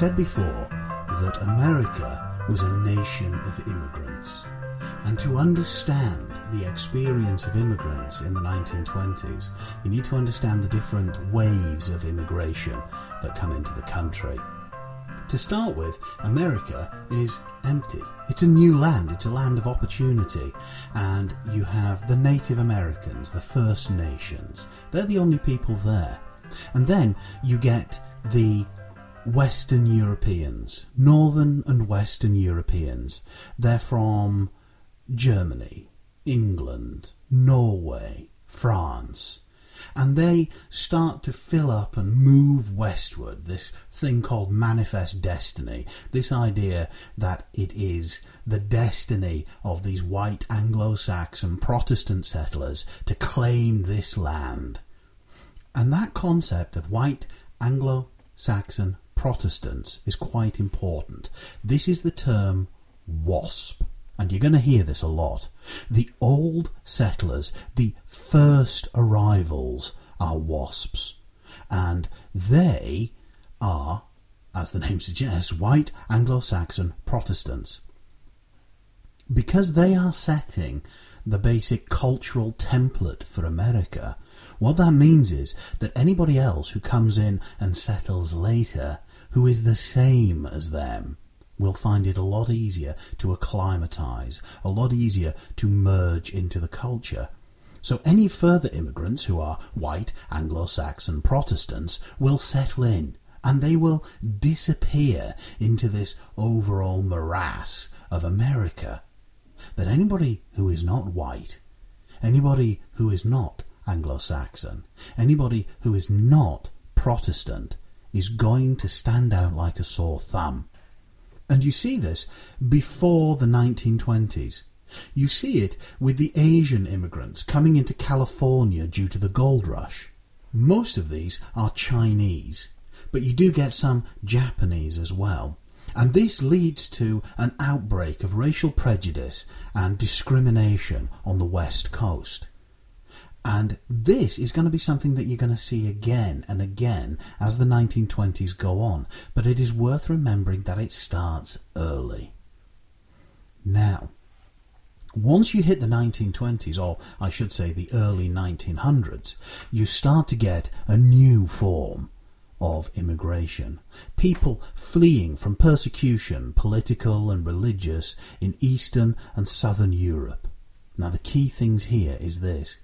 Said before that America was a nation of immigrants. And to understand the experience of immigrants in the 1920s, you need to understand the different waves of immigration that come into the country. To start with, America is empty. It's a new land, it's a land of opportunity. And you have the Native Americans, the First Nations. They're the only people there. And then you get the Western Europeans, Northern and Western Europeans. They're from Germany, England, Norway, France. And they start to fill up and move westward, this thing called manifest destiny, this idea that it is the destiny of these white Anglo Saxon Protestant settlers to claim this land. And that concept of white Anglo Saxon Protestants is quite important. This is the term WASP, and you're going to hear this a lot. The old settlers, the first arrivals, are WASPs, and they are, as the name suggests, white Anglo Saxon Protestants. Because they are setting the basic cultural template for America, what that means is that anybody else who comes in and settles later who is the same as them will find it a lot easier to acclimatise, a lot easier to merge into the culture. So any further immigrants who are white Anglo-Saxon Protestants will settle in and they will disappear into this overall morass of America. But anybody who is not white, anybody who is not Anglo-Saxon, anybody who is not Protestant is going to stand out like a sore thumb. And you see this before the 1920s. You see it with the Asian immigrants coming into California due to the gold rush. Most of these are Chinese, but you do get some Japanese as well. And this leads to an outbreak of racial prejudice and discrimination on the West Coast. And this is going to be something that you're going to see again and again as the 1920s go on. But it is worth remembering that it starts early. Now, once you hit the 1920s, or I should say the early 1900s, you start to get a new form of immigration. People fleeing from persecution, political and religious, in Eastern and Southern Europe. Now, the key things here is this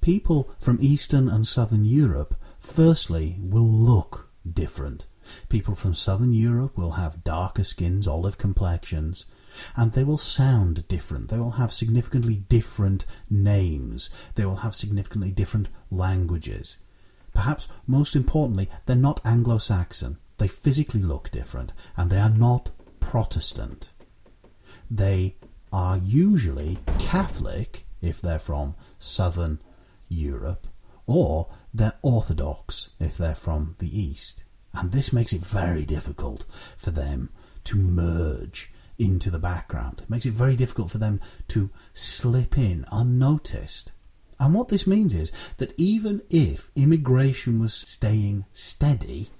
People from Eastern and Southern Europe, firstly, will look different. People from Southern Europe will have darker skins, olive complexions, and they will sound different. They will have significantly different names. They will have significantly different languages. Perhaps most importantly, they're not Anglo Saxon. They physically look different, and they are not Protestant. They are usually Catholic if they're from Southern Europe, or they're Orthodox if they're from the East. And this makes it very difficult for them to merge into the background. It makes it very difficult for them to slip in unnoticed. And what this means is that even if immigration was staying steady,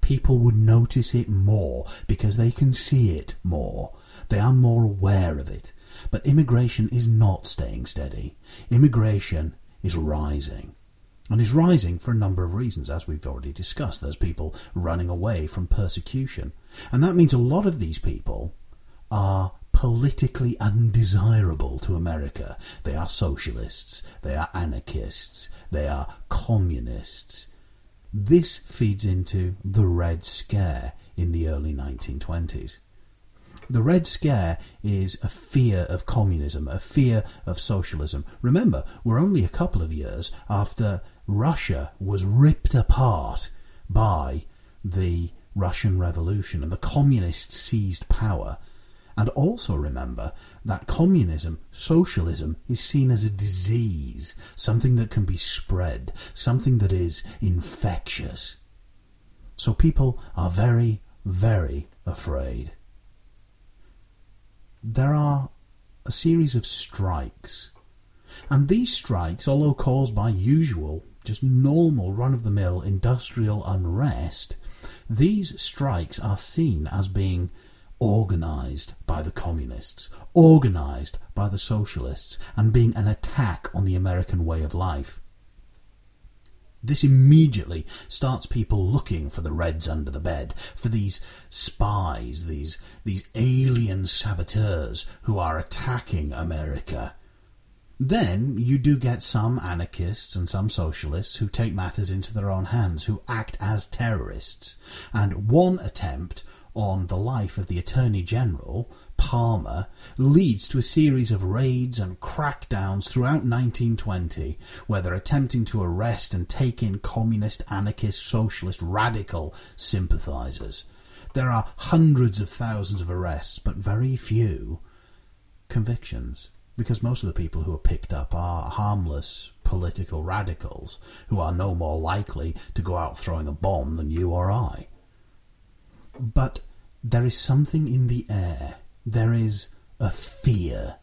people would notice it more because they can see it more. They are more aware of it. But immigration is not staying steady. Immigration is rising. And is rising for a number of reasons, as we've already discussed. There's people running away from persecution. And that means a lot of these people are politically undesirable to America. They are socialists, they are anarchists, they are communists. This feeds into the Red Scare in the early 1920s. The Red Scare is a fear of communism, a fear of socialism. Remember, we're only a couple of years after Russia was ripped apart by the Russian Revolution and the communists seized power. And also remember that communism, socialism, is seen as a disease, something that can be spread, something that is infectious. So people are very, very afraid there are a series of strikes. And these strikes, although caused by usual, just normal run of the mill industrial unrest, these strikes are seen as being organised by the communists, organised by the socialists, and being an attack on the American way of life. This immediately starts people looking for the Reds under the bed, for these spies, these, these alien saboteurs who are attacking America. Then you do get some anarchists and some socialists who take matters into their own hands, who act as terrorists. And one attempt on the life of the Attorney General, Palmer, leads to a series of raids and crackdowns throughout 1920, where they're attempting to arrest and take in communist, anarchist, socialist, radical sympathisers. There are hundreds of thousands of arrests, but very few convictions, because most of the people who are picked up are harmless political radicals who are no more likely to go out throwing a bomb than you or I. But there is something in the air. There is a fear.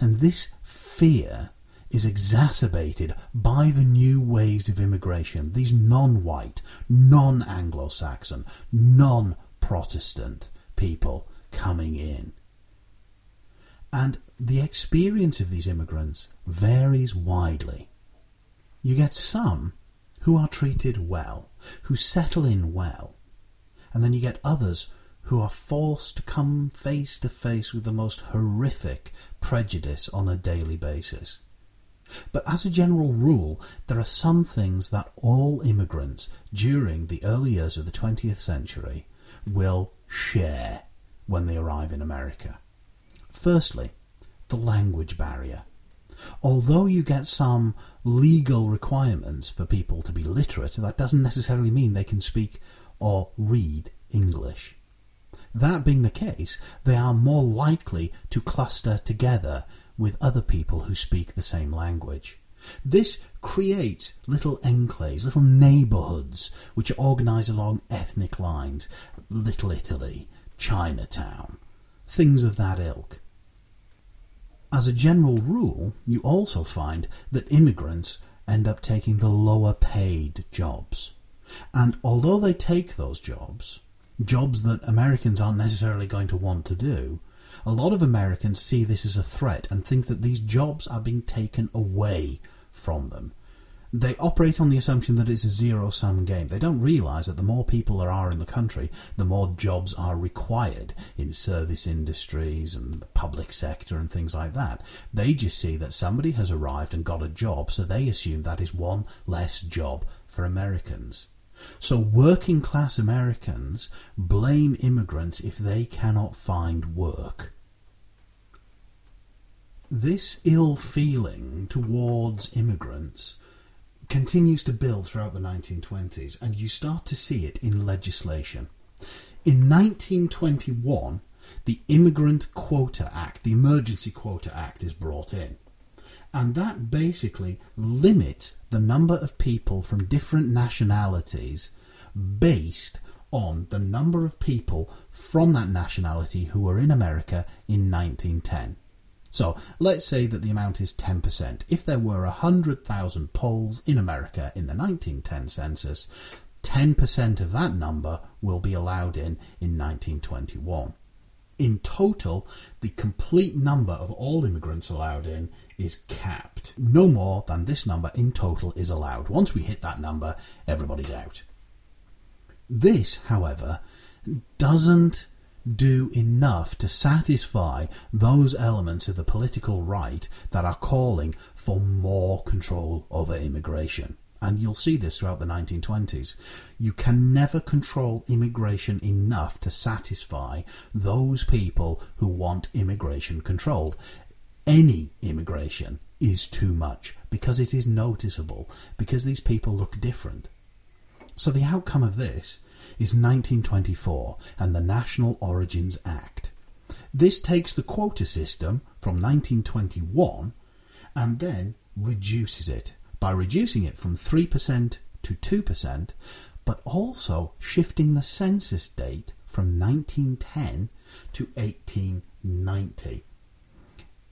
And this fear is exacerbated by the new waves of immigration, these non white, non Anglo Saxon, non Protestant people coming in. And the experience of these immigrants varies widely. You get some who are treated well, who settle in well, and then you get others who are forced to come face to face with the most horrific prejudice on a daily basis. But as a general rule, there are some things that all immigrants during the early years of the 20th century will share when they arrive in America. Firstly, the language barrier. Although you get some legal requirements for people to be literate, that doesn't necessarily mean they can speak or read English. That being the case, they are more likely to cluster together with other people who speak the same language. This creates little enclaves, little neighbourhoods, which are organised along ethnic lines. Little Italy, Chinatown, things of that ilk. As a general rule, you also find that immigrants end up taking the lower paid jobs. And although they take those jobs, jobs that Americans aren't necessarily going to want to do, a lot of Americans see this as a threat and think that these jobs are being taken away from them. They operate on the assumption that it's a zero sum game. They don't realise that the more people there are in the country, the more jobs are required in service industries and the public sector and things like that. They just see that somebody has arrived and got a job, so they assume that is one less job for Americans. So working class Americans blame immigrants if they cannot find work. This ill feeling towards immigrants continues to build throughout the 1920s, and you start to see it in legislation. In 1921, the Immigrant Quota Act, the Emergency Quota Act, is brought in and that basically limits the number of people from different nationalities based on the number of people from that nationality who were in America in 1910. So let's say that the amount is 10%. If there were 100,000 Poles in America in the 1910 census, 10% of that number will be allowed in in 1921. In total, the complete number of all immigrants allowed in is capped. No more than this number in total is allowed. Once we hit that number, everybody's out. This, however, doesn't do enough to satisfy those elements of the political right that are calling for more control over immigration. And you'll see this throughout the 1920s. You can never control immigration enough to satisfy those people who want immigration controlled any immigration is too much because it is noticeable, because these people look different. So the outcome of this is 1924 and the National Origins Act. This takes the quota system from 1921 and then reduces it by reducing it from 3% to 2%, but also shifting the census date from 1910 to 1890.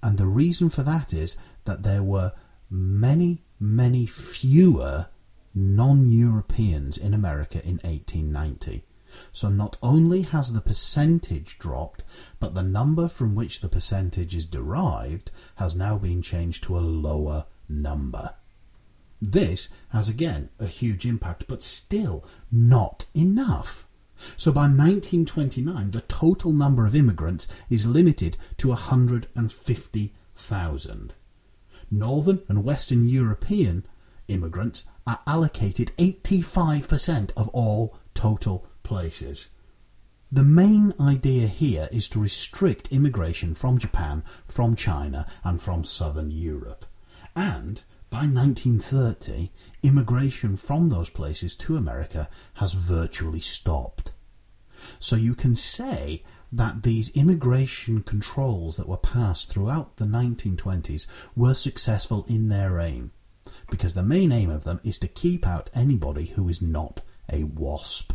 And the reason for that is that there were many, many fewer non Europeans in America in 1890. So not only has the percentage dropped, but the number from which the percentage is derived has now been changed to a lower number. This has again a huge impact, but still not enough. So by 1929, the total number of immigrants is limited to 150,000. Northern and Western European immigrants are allocated 85% of all total places. The main idea here is to restrict immigration from Japan, from China, and from southern Europe. And by 1930, immigration from those places to America has virtually stopped. So you can say that these immigration controls that were passed throughout the 1920s were successful in their aim, because the main aim of them is to keep out anybody who is not a WASP.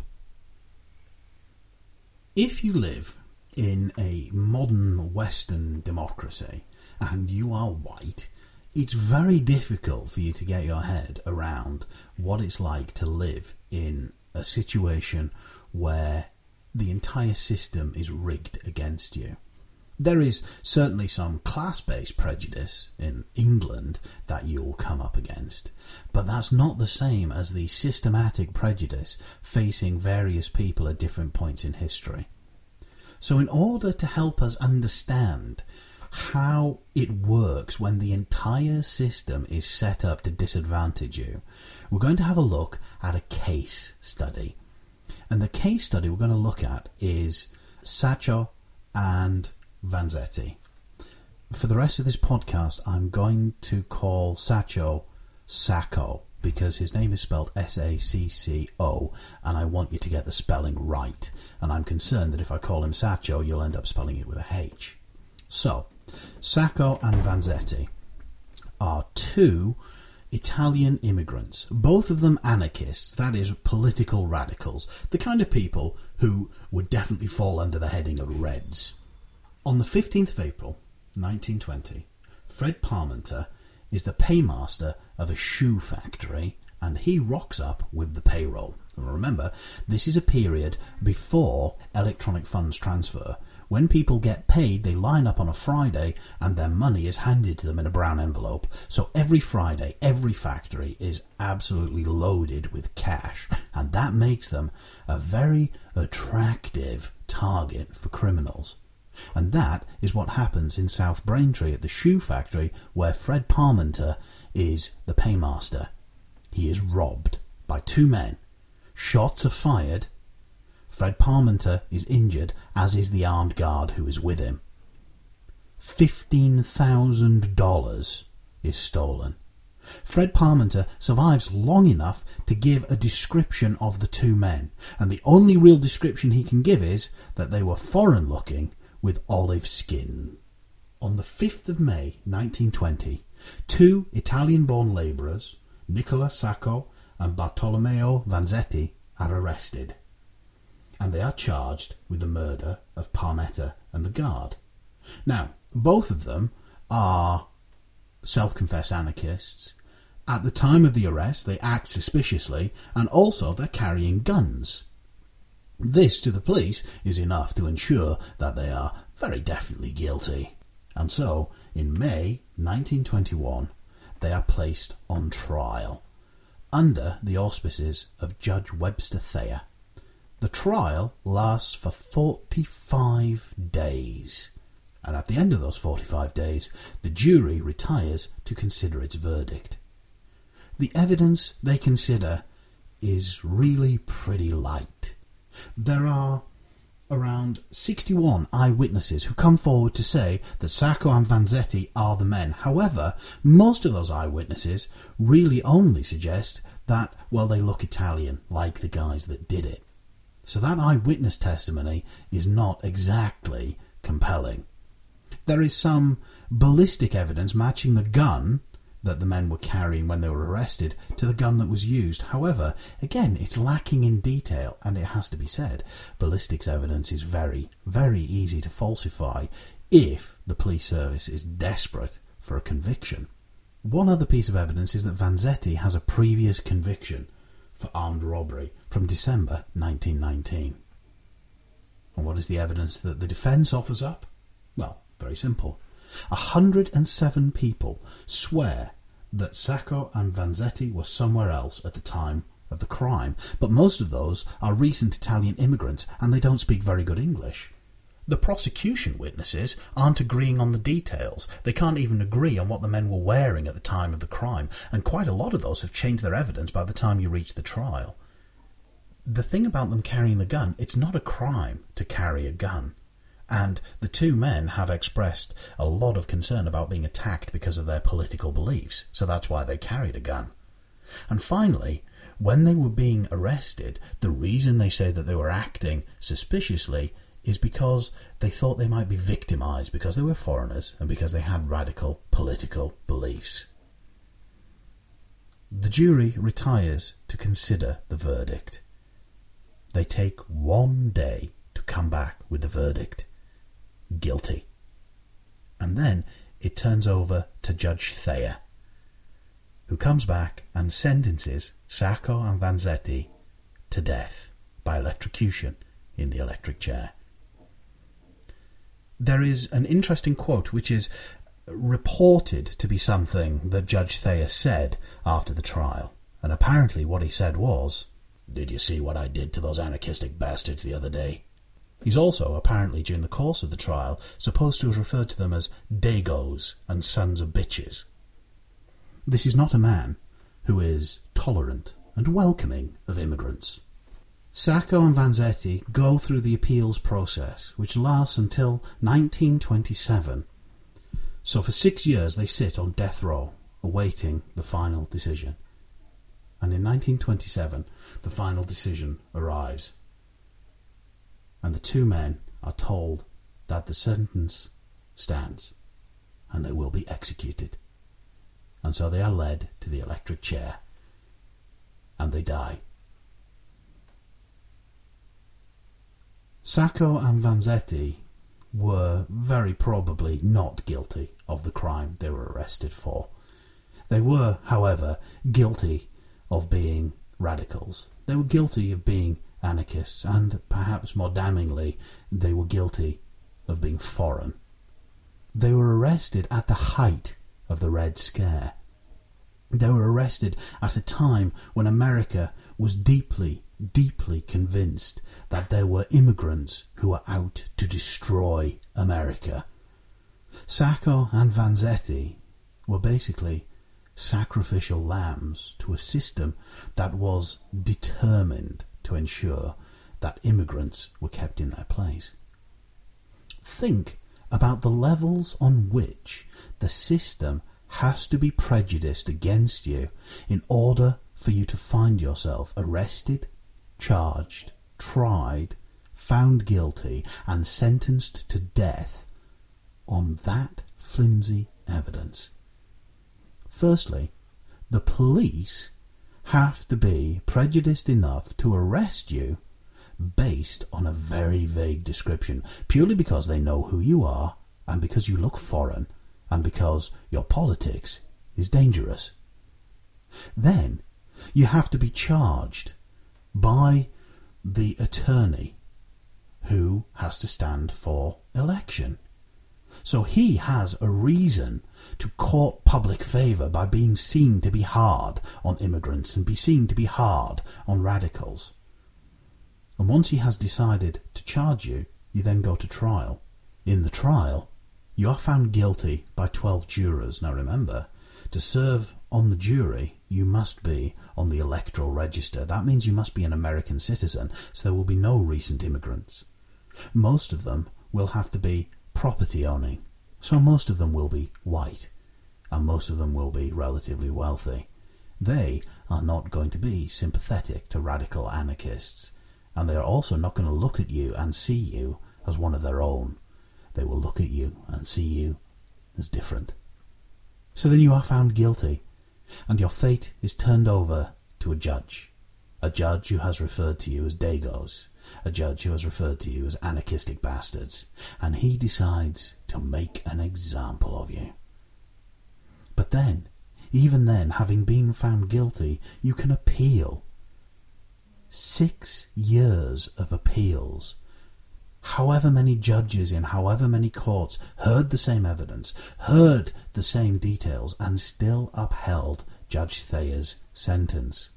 If you live in a modern Western democracy and you are white, it's very difficult for you to get your head around what it's like to live in a situation where the entire system is rigged against you. There is certainly some class based prejudice in England that you'll come up against, but that's not the same as the systematic prejudice facing various people at different points in history. So, in order to help us understand how it works when the entire system is set up to disadvantage you, we're going to have a look at a case study. And the case study we're going to look at is Sacco and Vanzetti. For the rest of this podcast, I'm going to call Sacco Sacco because his name is spelled S A C C O, and I want you to get the spelling right. And I'm concerned that if I call him Sacco, you'll end up spelling it with a H. So, Sacco and Vanzetti are two Italian immigrants, both of them anarchists, that is, political radicals, the kind of people who would definitely fall under the heading of Reds. On the 15th of April, 1920, Fred Parmenter is the paymaster of a shoe factory and he rocks up with the payroll. Remember, this is a period before electronic funds transfer. When people get paid, they line up on a Friday and their money is handed to them in a brown envelope. So every Friday, every factory is absolutely loaded with cash, and that makes them a very attractive target for criminals. And that is what happens in South Braintree at the shoe factory where Fred Parmenter is the paymaster. He is robbed by two men. Shots are fired. Fred Parmenter is injured, as is the armed guard who is with him. $15,000 is stolen. Fred Parmenter survives long enough to give a description of the two men, and the only real description he can give is that they were foreign looking with olive skin. On the 5th of May 1920, two Italian born labourers, Nicola Sacco and Bartolomeo Vanzetti, are arrested, and they are charged with the murder of Parmenter and the guard. Now, both of them are self confessed anarchists. At the time of the arrest, they act suspiciously, and also they're carrying guns. This, to the police, is enough to ensure that they are very definitely guilty. And so, in May 1921, they are placed on trial under the auspices of Judge Webster Thayer. The trial lasts for 45 days, and at the end of those 45 days, the jury retires to consider its verdict. The evidence they consider is really pretty light. There are around 61 eyewitnesses who come forward to say that Sacco and Vanzetti are the men. However, most of those eyewitnesses really only suggest that, well, they look Italian, like the guys that did it. So that eyewitness testimony is not exactly compelling. There is some ballistic evidence matching the gun that the men were carrying when they were arrested to the gun that was used. However, again, it's lacking in detail, and it has to be said, ballistics evidence is very, very easy to falsify if the police service is desperate for a conviction. One other piece of evidence is that Vanzetti has a previous conviction for armed robbery from December 1919. And what is the evidence that the defence offers up? Well, very simple. 107 people swear that Sacco and Vanzetti were somewhere else at the time of the crime, but most of those are recent Italian immigrants and they don't speak very good English. The prosecution witnesses aren't agreeing on the details. They can't even agree on what the men were wearing at the time of the crime, and quite a lot of those have changed their evidence by the time you reach the trial. The thing about them carrying the gun, it's not a crime to carry a gun. And the two men have expressed a lot of concern about being attacked because of their political beliefs, so that's why they carried a gun. And finally, when they were being arrested, the reason they say that they were acting suspiciously is because they thought they might be victimized because they were foreigners and because they had radical political beliefs. The jury retires to consider the verdict. They take one day to come back with the verdict guilty. And then it turns over to Judge Thayer, who comes back and sentences Sacco and Vanzetti to death by electrocution in the electric chair there is an interesting quote which is reported to be something that Judge Thayer said after the trial. And apparently, what he said was, Did you see what I did to those anarchistic bastards the other day? He's also, apparently, during the course of the trial, supposed to have referred to them as Dagos and sons of bitches. This is not a man who is tolerant and welcoming of immigrants. Sacco and Vanzetti go through the appeals process, which lasts until 1927. So for six years they sit on death row, awaiting the final decision. And in 1927, the final decision arrives. And the two men are told that the sentence stands and they will be executed. And so they are led to the electric chair and they die. Sacco and Vanzetti were very probably not guilty of the crime they were arrested for. They were, however, guilty of being radicals. They were guilty of being anarchists, and perhaps more damningly, they were guilty of being foreign. They were arrested at the height of the Red Scare. They were arrested at a time when America was deeply deeply convinced that there were immigrants who were out to destroy America. Sacco and Vanzetti were basically sacrificial lambs to a system that was determined to ensure that immigrants were kept in their place. Think about the levels on which the system has to be prejudiced against you in order for you to find yourself arrested, charged, tried, found guilty, and sentenced to death on that flimsy evidence. Firstly, the police have to be prejudiced enough to arrest you based on a very vague description, purely because they know who you are and because you look foreign and because your politics is dangerous. Then you have to be charged by the attorney who has to stand for election. So he has a reason to court public favour by being seen to be hard on immigrants and be seen to be hard on radicals. And once he has decided to charge you, you then go to trial. In the trial, you are found guilty by 12 jurors. Now remember, to serve on the jury, you must be on the electoral register. That means you must be an American citizen, so there will be no recent immigrants. Most of them will have to be property owning, so most of them will be white, and most of them will be relatively wealthy. They are not going to be sympathetic to radical anarchists, and they are also not going to look at you and see you as one of their own. They will look at you and see you as different. So then you are found guilty, and your fate is turned over to a judge. A judge who has referred to you as Dagos, a judge who has referred to you as anarchistic bastards, and he decides to make an example of you. But then, even then, having been found guilty, you can appeal. Six years of appeals however many judges in however many courts heard the same evidence, heard the same details, and still upheld Judge Thayer's sentence.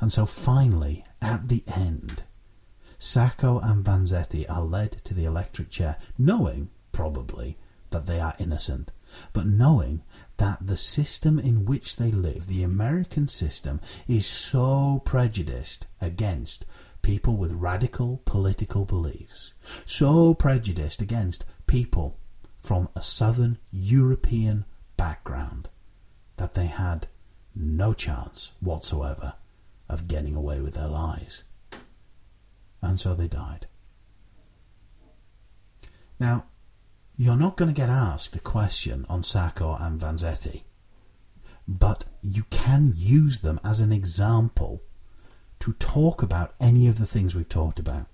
And so finally, at the end, Sacco and Vanzetti are led to the electric chair, knowing, probably, that they are innocent, but knowing that the system in which they live, the American system, is so prejudiced against people with radical political beliefs, so prejudiced against people from a southern European background that they had no chance whatsoever of getting away with their lies. And so they died. Now, you're not going to get asked a question on Sacco and Vanzetti, but you can use them as an example to talk about any of the things we've talked about.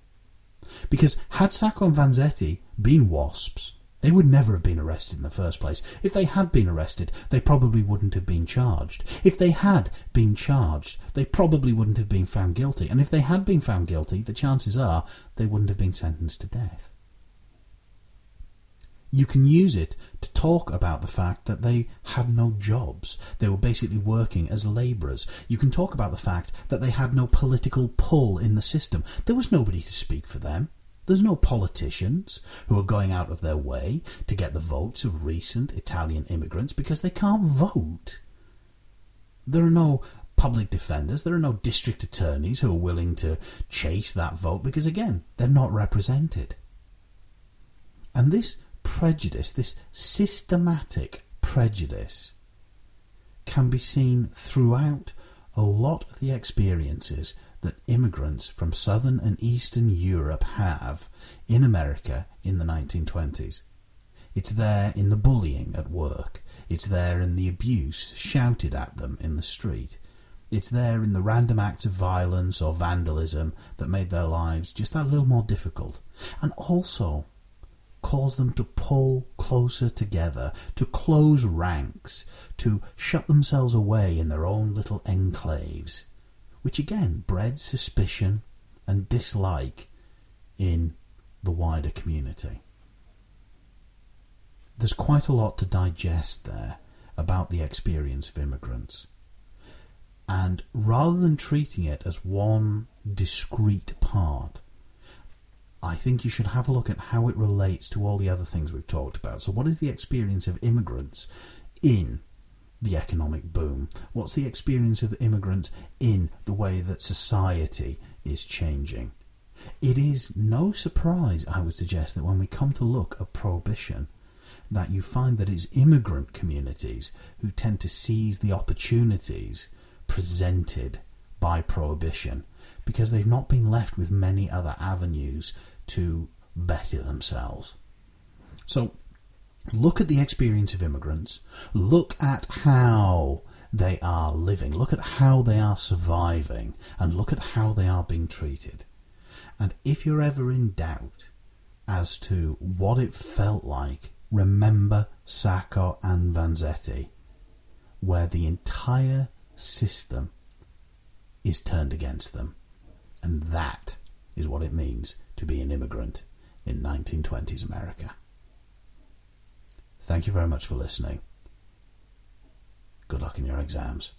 Because had Sacco and Vanzetti been wasps, they would never have been arrested in the first place. If they had been arrested, they probably wouldn't have been charged. If they had been charged, they probably wouldn't have been found guilty. And if they had been found guilty, the chances are they wouldn't have been sentenced to death you can use it to talk about the fact that they had no jobs. They were basically working as labourers. You can talk about the fact that they had no political pull in the system. There was nobody to speak for them. There's no politicians who are going out of their way to get the votes of recent Italian immigrants because they can't vote. There are no public defenders, there are no district attorneys who are willing to chase that vote because, again, they're not represented. And this prejudice, this systematic prejudice, can be seen throughout a lot of the experiences that immigrants from southern and eastern Europe have in America in the 1920s. It's there in the bullying at work. It's there in the abuse shouted at them in the street. It's there in the random acts of violence or vandalism that made their lives just that little more difficult. And also cause them to pull closer together, to close ranks, to shut themselves away in their own little enclaves, which again bred suspicion and dislike in the wider community. There's quite a lot to digest there about the experience of immigrants. And rather than treating it as one discrete part, I think you should have a look at how it relates to all the other things we've talked about. So, what is the experience of immigrants in the economic boom? What's the experience of immigrants in the way that society is changing? It is no surprise, I would suggest, that when we come to look at prohibition, that you find that it's immigrant communities who tend to seize the opportunities presented by prohibition because they've not been left with many other avenues to better themselves. So, look at the experience of immigrants, look at how they are living, look at how they are surviving, and look at how they are being treated. And if you're ever in doubt as to what it felt like, remember Sacco and Vanzetti, where the entire system is turned against them. And that is what it means to be an immigrant in 1920s America. Thank you very much for listening. Good luck in your exams.